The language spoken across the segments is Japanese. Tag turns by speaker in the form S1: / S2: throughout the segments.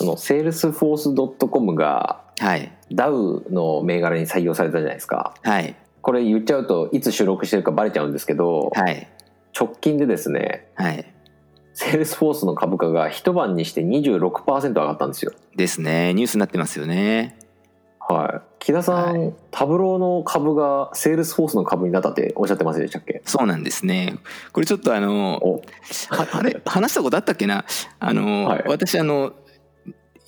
S1: あの Salesforce.com が
S2: はい。
S1: ダウの銘柄に採用されたじゃないですか
S2: はい。
S1: これ言っちゃうといつ収録してるかバレちゃうんですけど、
S2: はい。
S1: 直近でですね
S2: はい。
S1: Salesforce の株価が一晩にして26%上がったんですよ
S2: ですね。ニュースになってますよね。
S1: はい木田さん、
S2: は
S1: Tableau の株が Salesforce の株になったっておっしゃってませんでしたっけ？
S2: そうなんですね。これちょっとあの、あれ？話したことあったっけな？あの、
S1: はい
S2: 私あの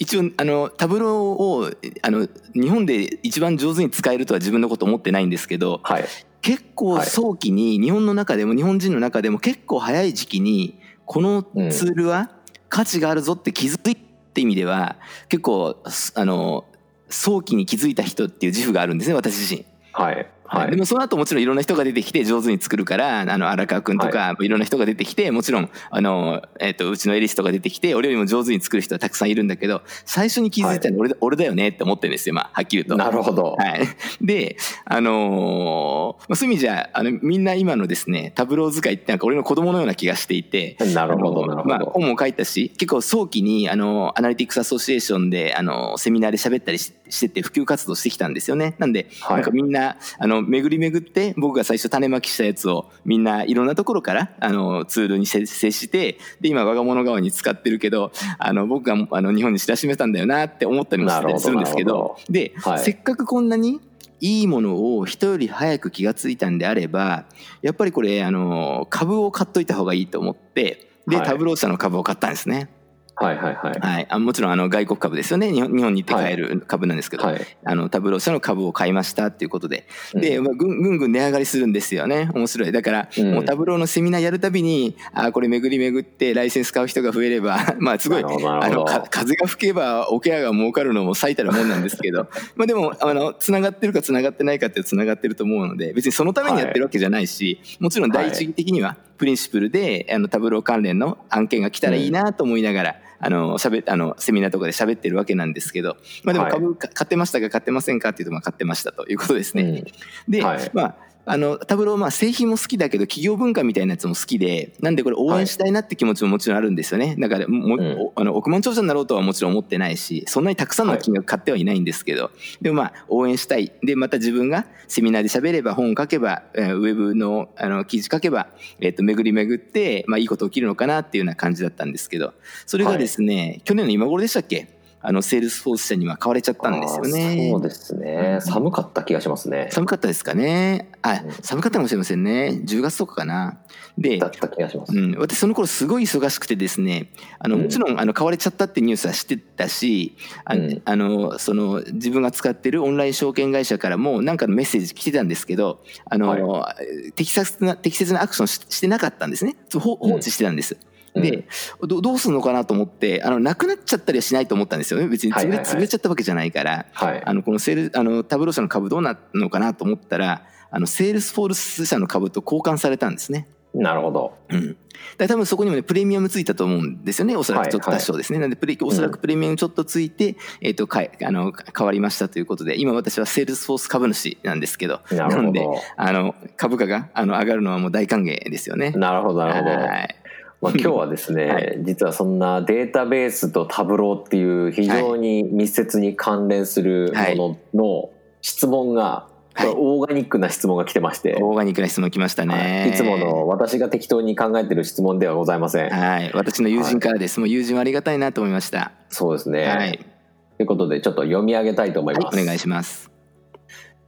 S2: 一応あのタブローをあの日本で一番上手に使えるとは自分のこと思ってないんですけど
S1: はい
S2: 結構
S1: はい
S2: 早期に日本の中でも日本人の中でも結構早い時期にこのツールは価値があるぞって気づいって意味では結構あの早期に気づいた人っていう自負があるんですね私自身。
S1: はいはい。
S2: でもその後もちろんいろんな人が出てきて上手に作るからあの荒川君とかい。ろんな人が出てきてもちろんあの、えっとうちのエリスとか出てきて俺よりも上手に作る人はたくさんいるんだけど最初に気づいたのは俺,、俺だよねって思ってるんですよ、まあ、はっきり言うと。
S1: なるほど、
S2: はい、で、あのーまあそういう意味じゃあのみんな今のですね Tableau 使いってなんか俺の子供のような気がしていて
S1: なるほどなるほど。
S2: まあ、本も書いたし結構早期にあのアナリティクスアソシエーションであのセミナーで喋ったりししてて普及活動してきたんですよね。なんで、
S1: はい。
S2: なんかみんなあの巡り巡って僕が最初種まきしたやつをみんないろんなところからあのツールに接接してで今我が物顔に使ってるけどあの僕があの日本に知らしめたんだよなって思ったりもしたりするんですけど。で、
S1: はい。
S2: せっかくこんなにいいものを人より早く気がついたんであればやっぱりこれあの株を買っといた方がいいと思ってで、
S1: はい。
S2: タブロー社の株を買ったんですね。
S1: はいはいはい。
S2: はい、あもちろんあの外国株ですよね。日本日本に行って買える株なんですけど、
S1: はい。
S2: あのタブロー社の株を買いましたっていうことで。で、
S1: うん。
S2: まあ、ぐんぐんぐん値上がりするんですよね。面白い。だから、
S1: うん。
S2: もうタブローのセミナーやるたびにあこれ巡り巡ってライセンス買う人が増えれば まあすごいあのか風が吹けば桶屋が儲かるのも最たるもんなんですけど。まあでもあのつながってるかつながってないかってつながってると思うので別にそのためにやってるわけじゃないし、もちろん第一義的にはプリンシプルであのタブロー関連の案件が来たらいいなと思いながら、あのしゃべあのセミナーとかで喋ってるわけなんですけど、まあ、でも
S1: はい。
S2: 買ってましたか買ってませんかっていうとまあ買ってましたということですね。
S1: うん。
S2: で、
S1: はい。
S2: まああのタブローまあ製品も好きだけど企業文化みたいなやつも好きでなんでこれ応援したいなって気持ちももちろんあるんですよね。だからも、
S1: うん。
S2: おあの億万長者になろうとはもちろん思ってないしそんなにたくさんの金額買ってはいないんですけど、でもまあ応援したい。でまた自分がセミナーで喋れば本を書けば、えーウェブのあの記事書けば、えー、と巡り巡って、まあ、いいこと起きるのかなっていうような感じだったんですけどそれがですね、去年の今頃でしたっけ？あのセールスフォース社には買われちゃったんですよね。
S1: そうですね。寒かった気がしますね。
S2: 寒かったですかね。あ
S1: うん。
S2: 寒かったかもしれませんね。10月とかかな。で
S1: だった気がします、
S2: うん、私その頃すごい忙しくてですねあの
S1: うん。
S2: もちろんあの買われちゃったってニュースは知ってたしあ
S1: うん。
S2: あのその自分が使ってるオンライン証券会社からも何かのメッセージ来てたんですけどあの、適切な適切なアクションししてなかったんですね。ほ放置してたんです。
S1: うん
S2: でどどうするのかなと思ってあのなくなっちゃったりはしないと思ったんですよね。別に潰れ,、
S1: はいはいはい。
S2: 潰れちゃったわけじゃないから。
S1: はい。
S2: あのこのセールあの Tableau 社の株どうなるのかなと思ったらあのセールスフォース社の株と交換されたんですね。
S1: なるほど。
S2: うん、だ多分そこにもねプレミアムついたと思うんですよね。おそらくちょっと多少ですね、なんでプレおそらくプレミアムちょっとついて、えー、とかいあの変わりましたということで今私はセールスフォース株主なんですけど
S1: なるほど。
S2: んであの株価があの上がるのはもう大歓迎ですよね。
S1: なるほどなるほど。
S2: はい
S1: まあ、今日はですね、
S2: はい。
S1: 実はそんなデータベースとタブローっていう非常に密接に関連するものの質問が、
S2: はい。
S1: オーガニックな質問が来てまして、
S2: オーガニックな質問来ました
S1: はい。
S2: ね。
S1: いつもの私が適当に考えてる質問ではございません。
S2: はい。私の友人からです、もう友人はありがたいなと思いました。
S1: そうですね、
S2: はい、
S1: ということでちょっと読み上げたいと思います。
S2: はい、お願いします。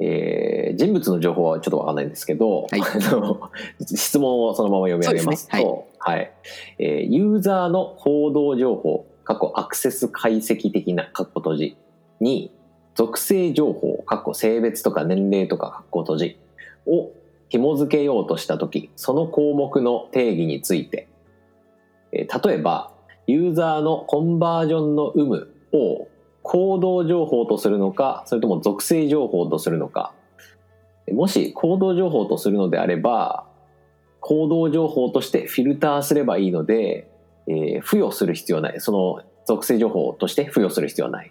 S1: えー人物の情報はちょっとわかんないんですけど、
S2: はい。
S1: 質問をそのまま読み上げますと
S2: そうです
S1: はい。えーユーザーの行動情報過去アクセス解析的な括弧閉じに属性情報過去性別とか年齢とか括弧閉じを紐付けようとした時その項目の定義について、えー例えばユーザーのコンバージョンの有無を行動情報とするのかそれとも属性情報とするのか。もし行動情報とするのであれば行動情報としてフィルターすればいいので、えー付与する必要はない。その属性情報として付与する必要はない。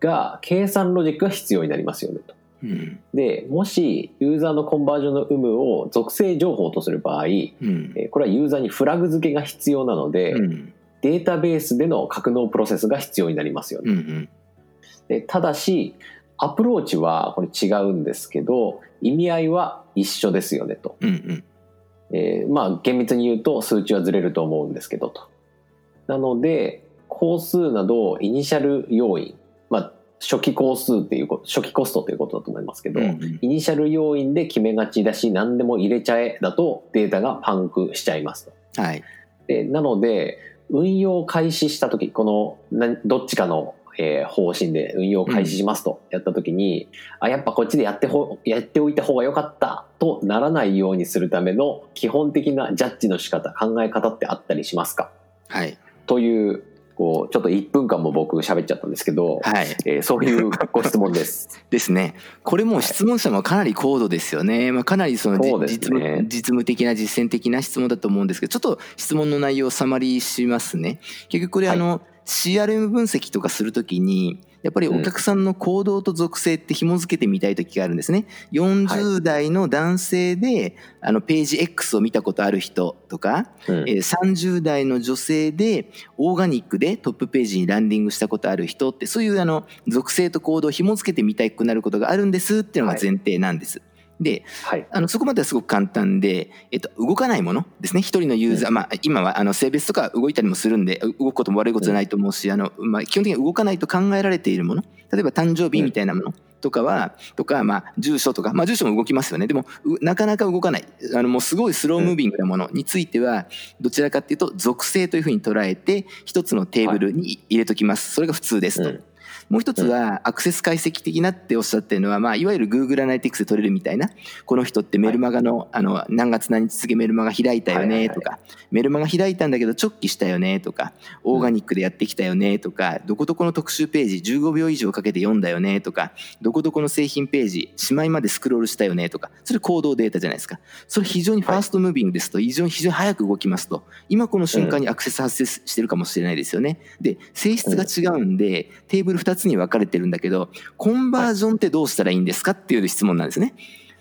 S1: が計算ロジックが必要になりますよねと。
S2: うん。
S1: でもしユーザーのコンバージョンの有無を属性情報とする場合、え
S2: うん。
S1: ーこれはユーザーにフラグ付けが必要なので、
S2: うん。
S1: データベースでの格納プロセスが必要になりますよね。
S2: うんうん
S1: でただしアプローチはこれ違うんですけど意味合いは一緒ですよねと。
S2: うんうん
S1: えーまあ厳密に言うと数値はずれると思うんですけどと。なので工数などイニシャル要因、まあ、初期工数っていうこと初期コストということだと思いますけど、
S2: うんうん
S1: イニシャル要因で決めがちだし何でも入れちゃえだとデータがパンクしちゃいますと。
S2: はい
S1: でなので運用開始した時このなどっちかの、えー方針で運用開始しますとやった時に、あやっぱこっちでやってほやっておいた方が良かったとならないようにするための基本的なジャッジの仕方考え方ってあったりしますか？
S2: はい
S1: というこうちょっと1分間も僕喋っちゃったんですけど、
S2: はい
S1: えーそういうご質問です。
S2: ですね。これもう質問者もかなり高度ですよね。まあ、かなりそのじ
S1: そうです
S2: 実
S1: ね
S2: 務実務的な実践的な質問だと思うんですけど、ちょっと質問の内容をサマリーしますね。結局これ
S1: はい
S2: あの、CRM 分析とかするときに、やっぱりお客さんの行動と属性って紐付けてみたい時があるんですね。40代の男性で、あのページ X を見たことある人とか、
S1: うん
S2: えー30代の女性でオーガニックでトップページにランディングしたことある人ってそういうあの属性と行動を紐付けてみたくなることがあるんですっていうのが前提なんです。で
S1: はい。
S2: あのそこまではすごく簡単で、えっと、動かないものですね。一人のユーザー、
S1: うん。
S2: まあ、今はあの性別とか動いたりもするんでう動くことも悪いことじゃないと思うし、あのまあ、基本的に動かないと考えられているもの。例えば誕生日みたいなものとかは、とか、まあ、住所とか、まあ、住所も動きますよね。でもうなかなか動かない。あのもうすごいスロームービングなものについてはどちらかっていうと属性というふうに捉えて一つのテーブルに入れときます。それが普通ですと。
S1: うん
S2: もう一つはアクセス解析的なっておっしゃってるのは、まあ、いわゆる Google アナリティクスで取れるみたいなこの人ってメルマガの,、あの何月何日付メルマガ開いたよねとか、メルマガ開いたんだけど直帰したよねとかオーガニックでやってきたよねとか、どこどこの特集ページ15秒以上かけて読んだよねとかどこどこの製品ページしまいまでスクロールしたよねとかそれ行動データじゃないですか。それ非常にファーストムービングですと非常に非常に早く動きますと今この瞬間にアクセス発生してるかもしれないですよね。で性質が違うんでテーブル2つに分かれてるんだけどコンバージョンってどうしたらいいんですかっていう質問なんですね。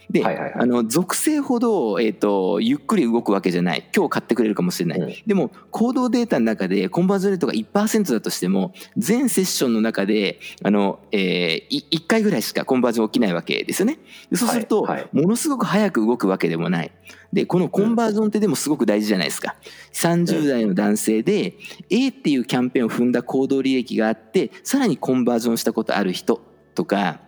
S2: で、
S1: はいはいはい。
S2: あの属性ほど、えー、とゆっくり動くわけじゃない。今日買ってくれるかもしれない、
S1: うん。
S2: でも行動データの中でコンバージョンレートが1%だとしても全セッションの中であの、えー、い1回ぐらいしかコンバージョン起きないわけですよね。でそうすると、
S1: はいはい。
S2: ものすごく早く動くわけでもない。でこのコンバージョンってでもすごく大事じゃないですか。30代の男性で A っていうキャンペーンを踏んだ行動履歴があってさらにコンバージョンしたことある人とか、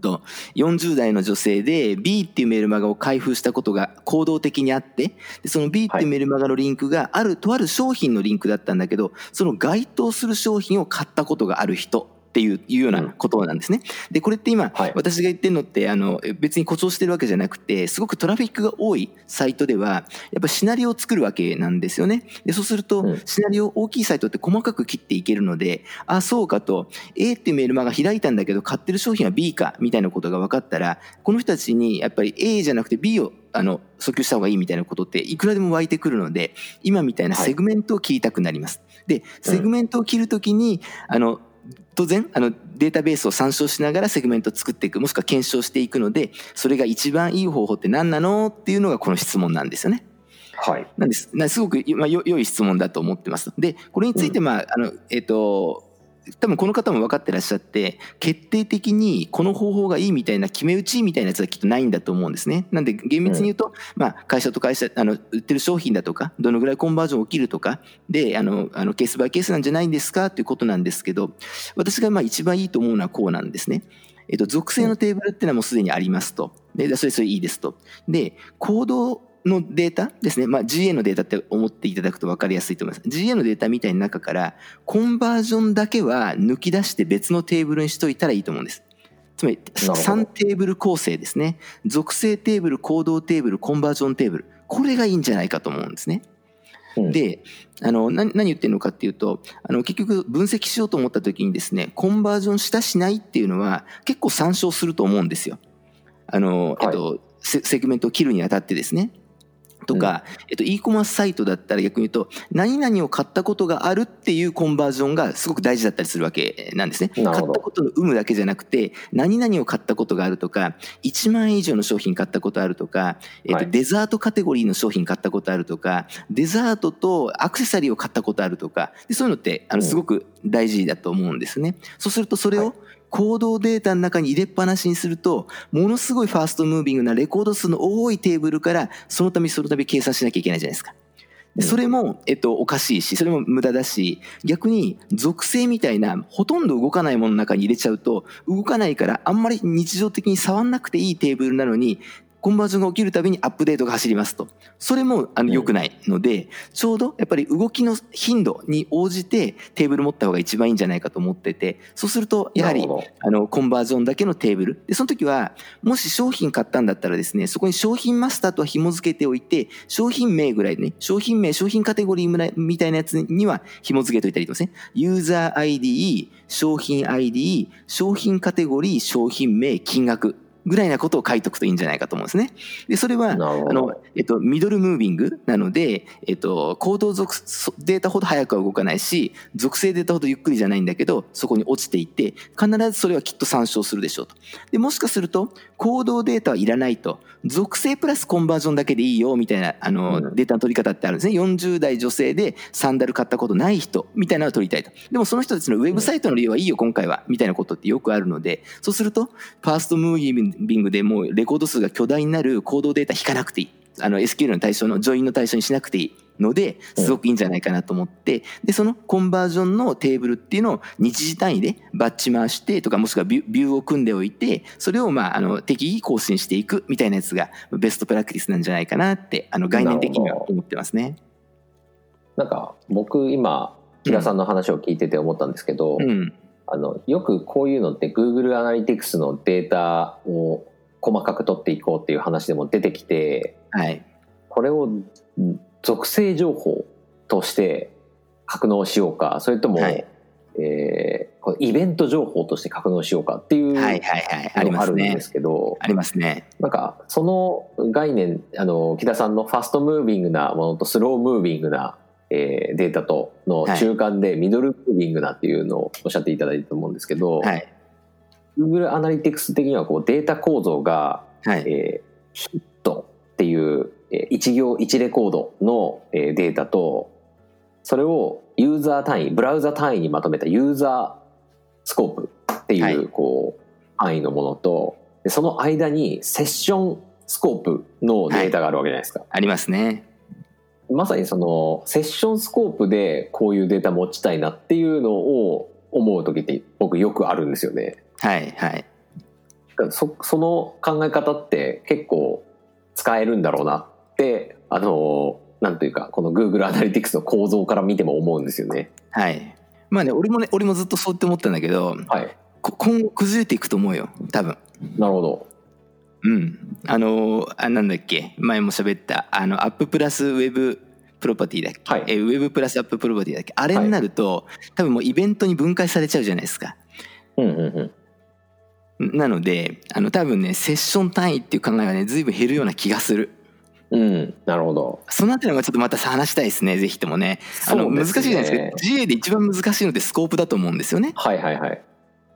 S2: と40代の女性で B っていうメルマガを開封したことが行動的にあってでその B っていうメルマガのリンクがあるとある商品のリンクだったんだけどその該当する商品を買ったことがある人っていういうようなことなんですね。でこれって今、
S1: はい
S2: 私が言ってるのってあの別に誇張してるわけじゃなくてすごくトラフィックが多いサイトではやっぱシナリオを作るわけなんですよね。でそうすると、
S1: うん
S2: シナリオ大きいサイトって細かく切っていけるのであそうかと A っていうメールマガ開いたんだけど買ってる商品は B かみたいなことが分かったらこの人たちにやっぱり A じゃなくて B をあの訴求した方がいいみたいなことっていくらでも湧いてくるので今みたいなセグメントを切りたくなります。でセグメントを切るときに、あの当然あのデータベースを参照しながらセグメントを作っていくもしくは検証していくのでそれが一番いい方法って何なのっていうのがこの質問なんですよね。
S1: はい
S2: なんですなすごく、まあ、よ良い質問だと思ってます。でこれについて、まああのえっ、と多分この方も分かってらっしゃって決定的にこの方法がいいみたいな決め打ちみたいなやつはきっとないんだと思うんですね。なんで厳密に言うと、まあ、会社と会社あの売ってる商品だとかどのぐらいコンバージョン起きるとかであのあのケースバイケースなんじゃないんですか？ということなんですけど私がまあ一番いいと思うのはこうなんですね。えっと、属性のテーブルっていうのはもうすでにありますと。で、それそれいいですと。で、行動のデータですね。まあ、GA のデータって思っていただくと分かりやすいと思います。GA のデータみたいな中から、コンバージョンだけは抜き出して別のテーブルにしといたらいいと思うんです。つまり、
S1: なるほど
S2: 3テーブル構成ですね。属性テーブル、行動テーブル、コンバージョンテーブル。これがいいんじゃないかと思うんですね。
S1: うん
S2: であの何何言ってるのかっていうとあの結局分析しようと思った時にですねコンバージョンしたしないっていうのは結構参照すると思うんですよ。あの、
S1: はい
S2: えっと、セセグメントを切るにあたってですね。とか、えっと、e コマースサイトだったら逆に言うと何々を買ったことがあるっていうコンバージョンがすごく大事だったりするわけなんですね。買ったことの有無だけじゃなくて何々を買ったことがあるとか1万円以上の商品買ったことあるとか、えっと、デザートカテゴリーの商品買ったことあるとかデザートとアクセサリーを買ったことあるとかでそういうのってあのすごく大事だと思うんですね。そうするとそれを、行動データの中に入れっぱなしにすると、ものすごいファーストムービングなレコード数の多いテーブルから、その度その度計算しなきゃいけないじゃないですか。それも、えっと、おかしいし、それも無駄だし、逆に属性みたいな、ほとんど動かないものの中に入れちゃうと、動かないから、あんまり日常的に触んなくていいテーブルなのに、コンバージョンが起きるたびにアップデートが走りますと。それもあの良くないので、ちょうどやっぱり動きの頻度に応じてテーブル持った方が一番いいんじゃないかと思ってて、そうするとやはりあのコンバージョンだけのテーブル。で、その時はもし商品買ったんだったらですね、そこに商品マスターとは紐付けておいて、商品名ぐらいでね、商品名、商品カテゴリーみたいなやつには紐付けておいたりとかですね、ユーザー ID、商品 ID、商品カテゴリー、商品名、金額。ぐらいなことを書いとくといいんじゃないかと思うんですね。で、それは、あの、えっと、ミドルムービングなので、えっと、行動属データほど早くは動かないし、属性データほどゆっくりじゃないんだけど、そこに落ちていて、必ずそれはきっと参照するでしょうと。で、もしかすると、行動データはいらないと。属性プラスコンバージョンだけでいいよ、みたいな、あの、うん、データの取り方ってあるんですね。40代女性でサンダル買ったことない人、みたいなのを取りたいと。でもその人たちのウェブサイトの利用はいいよ、今回は、みたいなことってよくあるので、そうすると、ファーストムービングでもうレコード数が巨大になる行動データ引かなくていい。あの SQL の対象の、ジョインの対象にしなくていい。ので、すごくいいんじゃないかなと思って、で、そのコンバージョンのテーブルっていうのを日時単位でバッチ回してとか、もしくはビューを組んでおいて、それをまあ、あの、適宜更新していくみたいなやつがベストプラクティスなんじゃないかなって、あの、概念的には思ってますね。
S1: なんか、僕今、木田さんの話を聞いてて思ったんですけど、うん、あの、よくこういうのって Google アナリティクスのデータを細かく取っていこうっていう話でも出てきて、
S2: はい、
S1: これを属性情報として格納しようかそれとも、はい、えー、イベント情報として格納しようかっていうのがあるんですけど
S2: ありますね。
S1: なんかその概念あの木田さんのファストムービングなものとスロームービングな、えー、データとの中間でミドルムービングなっていうのをおっしゃっていただいたと思うんですけど、はい、Google アナリティクス的にはこうデータ構造が、はい。えー、ヒットっていう一行一レコードのデータとそれをユーザー単位ブラウザ単位にまとめたユーザースコープっていうこう範囲のものとその間にセッションスコープのデータがあるわけじゃないですか。はい、
S2: ありますね。
S1: まさにそのセッションスコープでこういうデータ持ちたいなっていうのを思う時って僕よくあるんですよね。
S2: はいはい。
S1: そその考え方って結構使えるんだろうなってあのなんというかこの Google アナリティクスの構造から見ても思うんですよね。
S2: はいまあね俺もね俺もずっとそうって思ったんだけど、はい、今後崩れていくと思うよ多分。
S1: なるほど。
S2: うんあのあなんだっけ？前も喋ったあのアッププラスウェブプロパティだっけ、はい、えウェブプラスアッププロパティだっけ？あれになると、はい、多分もうイベントに分解されちゃうじゃないですか。
S1: うんうんうん
S2: なのであの多分ねセッション単位っていう考えがね随分減るような気がする。
S1: うん、なるほど。
S2: そのあたりもちょっとまた話したいですね、ぜひともね。あの、難しいじゃないですか。GA で一番難しいのってスコープだと思うんですよね。
S1: はいはいはい。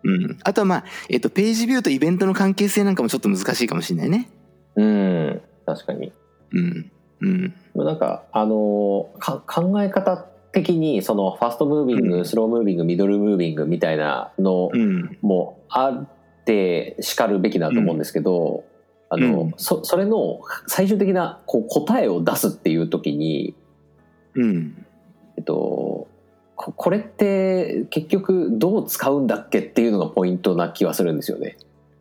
S2: うん。あとはまあ、えっ、と、ページビューとイベントの関係性なんかもちょっと難しいかもしれないね。
S1: うん、確かに。
S2: うん。うん。
S1: なんか、あのか、考え方的に、その、ファーストムービング、うん、スロームービング、ミドルムービングみたいなのもあって、しかるべきだと思うんですけど、あの、うん、そそれの最終的なこう答えを出すっていう時に、
S2: うん、
S1: えっとここれって結局どう使うんだっけっていうのがポイントな気はするんですよね。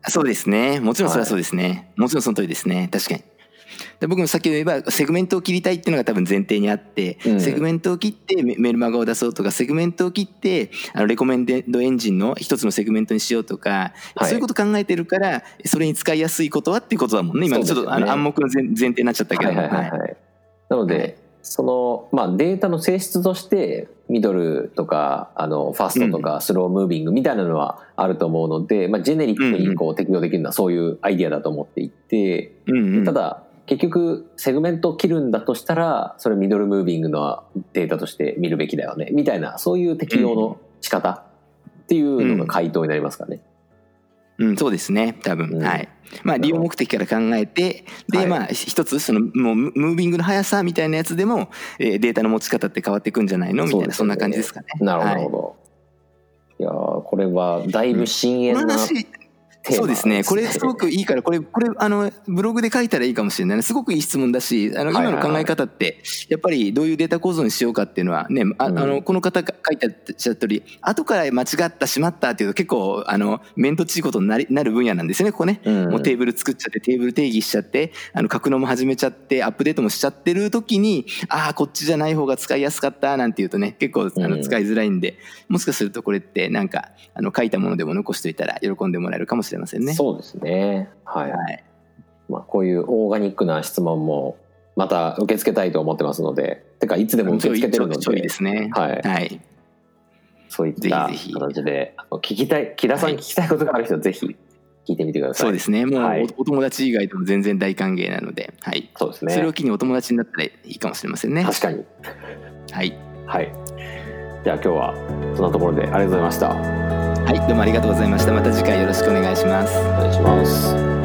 S2: そうですね。もちろんそれはそうですね、はい、もちろんその通りですね。確かに。で僕もさっき言えばセグメントを切りたいっていうのが多分前提にあって、うん、セグメントを切ってメルマガを出そうとかセグメントを切ってあのレコメンドエンジンの一つのセグメントにしようとか、はい、そういうこと考えてるからそれに使いやすいことはっていうことだもんね。今ちょっと、あの暗黙の前前提になっちゃったけど、はいはい。はい。
S1: なので、はい、そのまあデータの性質としてミドルとかあのファーストとかスロームービングみたいなのはあると思うので、まあ、ジェネリックにこう適用できるのはそういうアイディアだと思っていて、うんうん、ただ結局セグメントを切るんだとしたらそれミドルムービングのデータとして見るべきだよねみたいなそういう適用の仕方っていうのが回答になりますかね。
S2: うん、そうですね。多分、
S1: うん。
S2: はい。まあ利用目的から考えてで、
S1: はい。
S2: まあ一つそのもうムムービングの速さみたいなやつでも、えーデータの持ち方って変わっていくんじゃないの？みたいなそ,、んな感じですかね。
S1: なるほど、
S2: い。
S1: るほど。いやーこれはだいぶ深淵な
S2: そうですね。これすごくいいからこれこれあのブログで書いたらいいかもしれないね。すごくいい質問だしあの今の考え方ってやっぱりどういうデータ構造にしようかっていうのはねあのこの方が書いてあった通り後から間違ったしまったっていうと結構あの面倒ちいことになりなる分野なんですよねここね。
S1: うん。
S2: もうテーブル作っちゃってテーブル定義しちゃってあの書くのも始めちゃってアップデートもしちゃってる時にああこっちじゃない方が使いやすかったなんていうとね結構あ
S1: うん。
S2: の使いづらいんで、もしかするとこれってなんかあの書いたものでも残しといたら喜んでもらえるかもしれませんね。
S1: そうですね。はい、
S2: はい。
S1: まあ、こういうオーガニックな質問もまた受け付けたいと思ってますので。てかいつでも受け付けてるので。
S2: ちょいちょいですね。
S1: はい。
S2: はい。
S1: そういった
S2: ぜひぜひ。
S1: 形で。聞きたい木田さんに聞きたいことがある人はぜひ聞いてみてください。
S2: そうですね。もう
S1: はい。
S2: おお友達以外でも全然大歓迎なので、はい。
S1: そうですね。
S2: それを機にお友達になったらいいかもしれませんね。
S1: 確かに。
S2: はい。
S1: はい。じゃあ今日はそんなところでありがとうございました
S2: はい。どうもありがとうございました。また次回よろしくお願いします。
S1: お願いします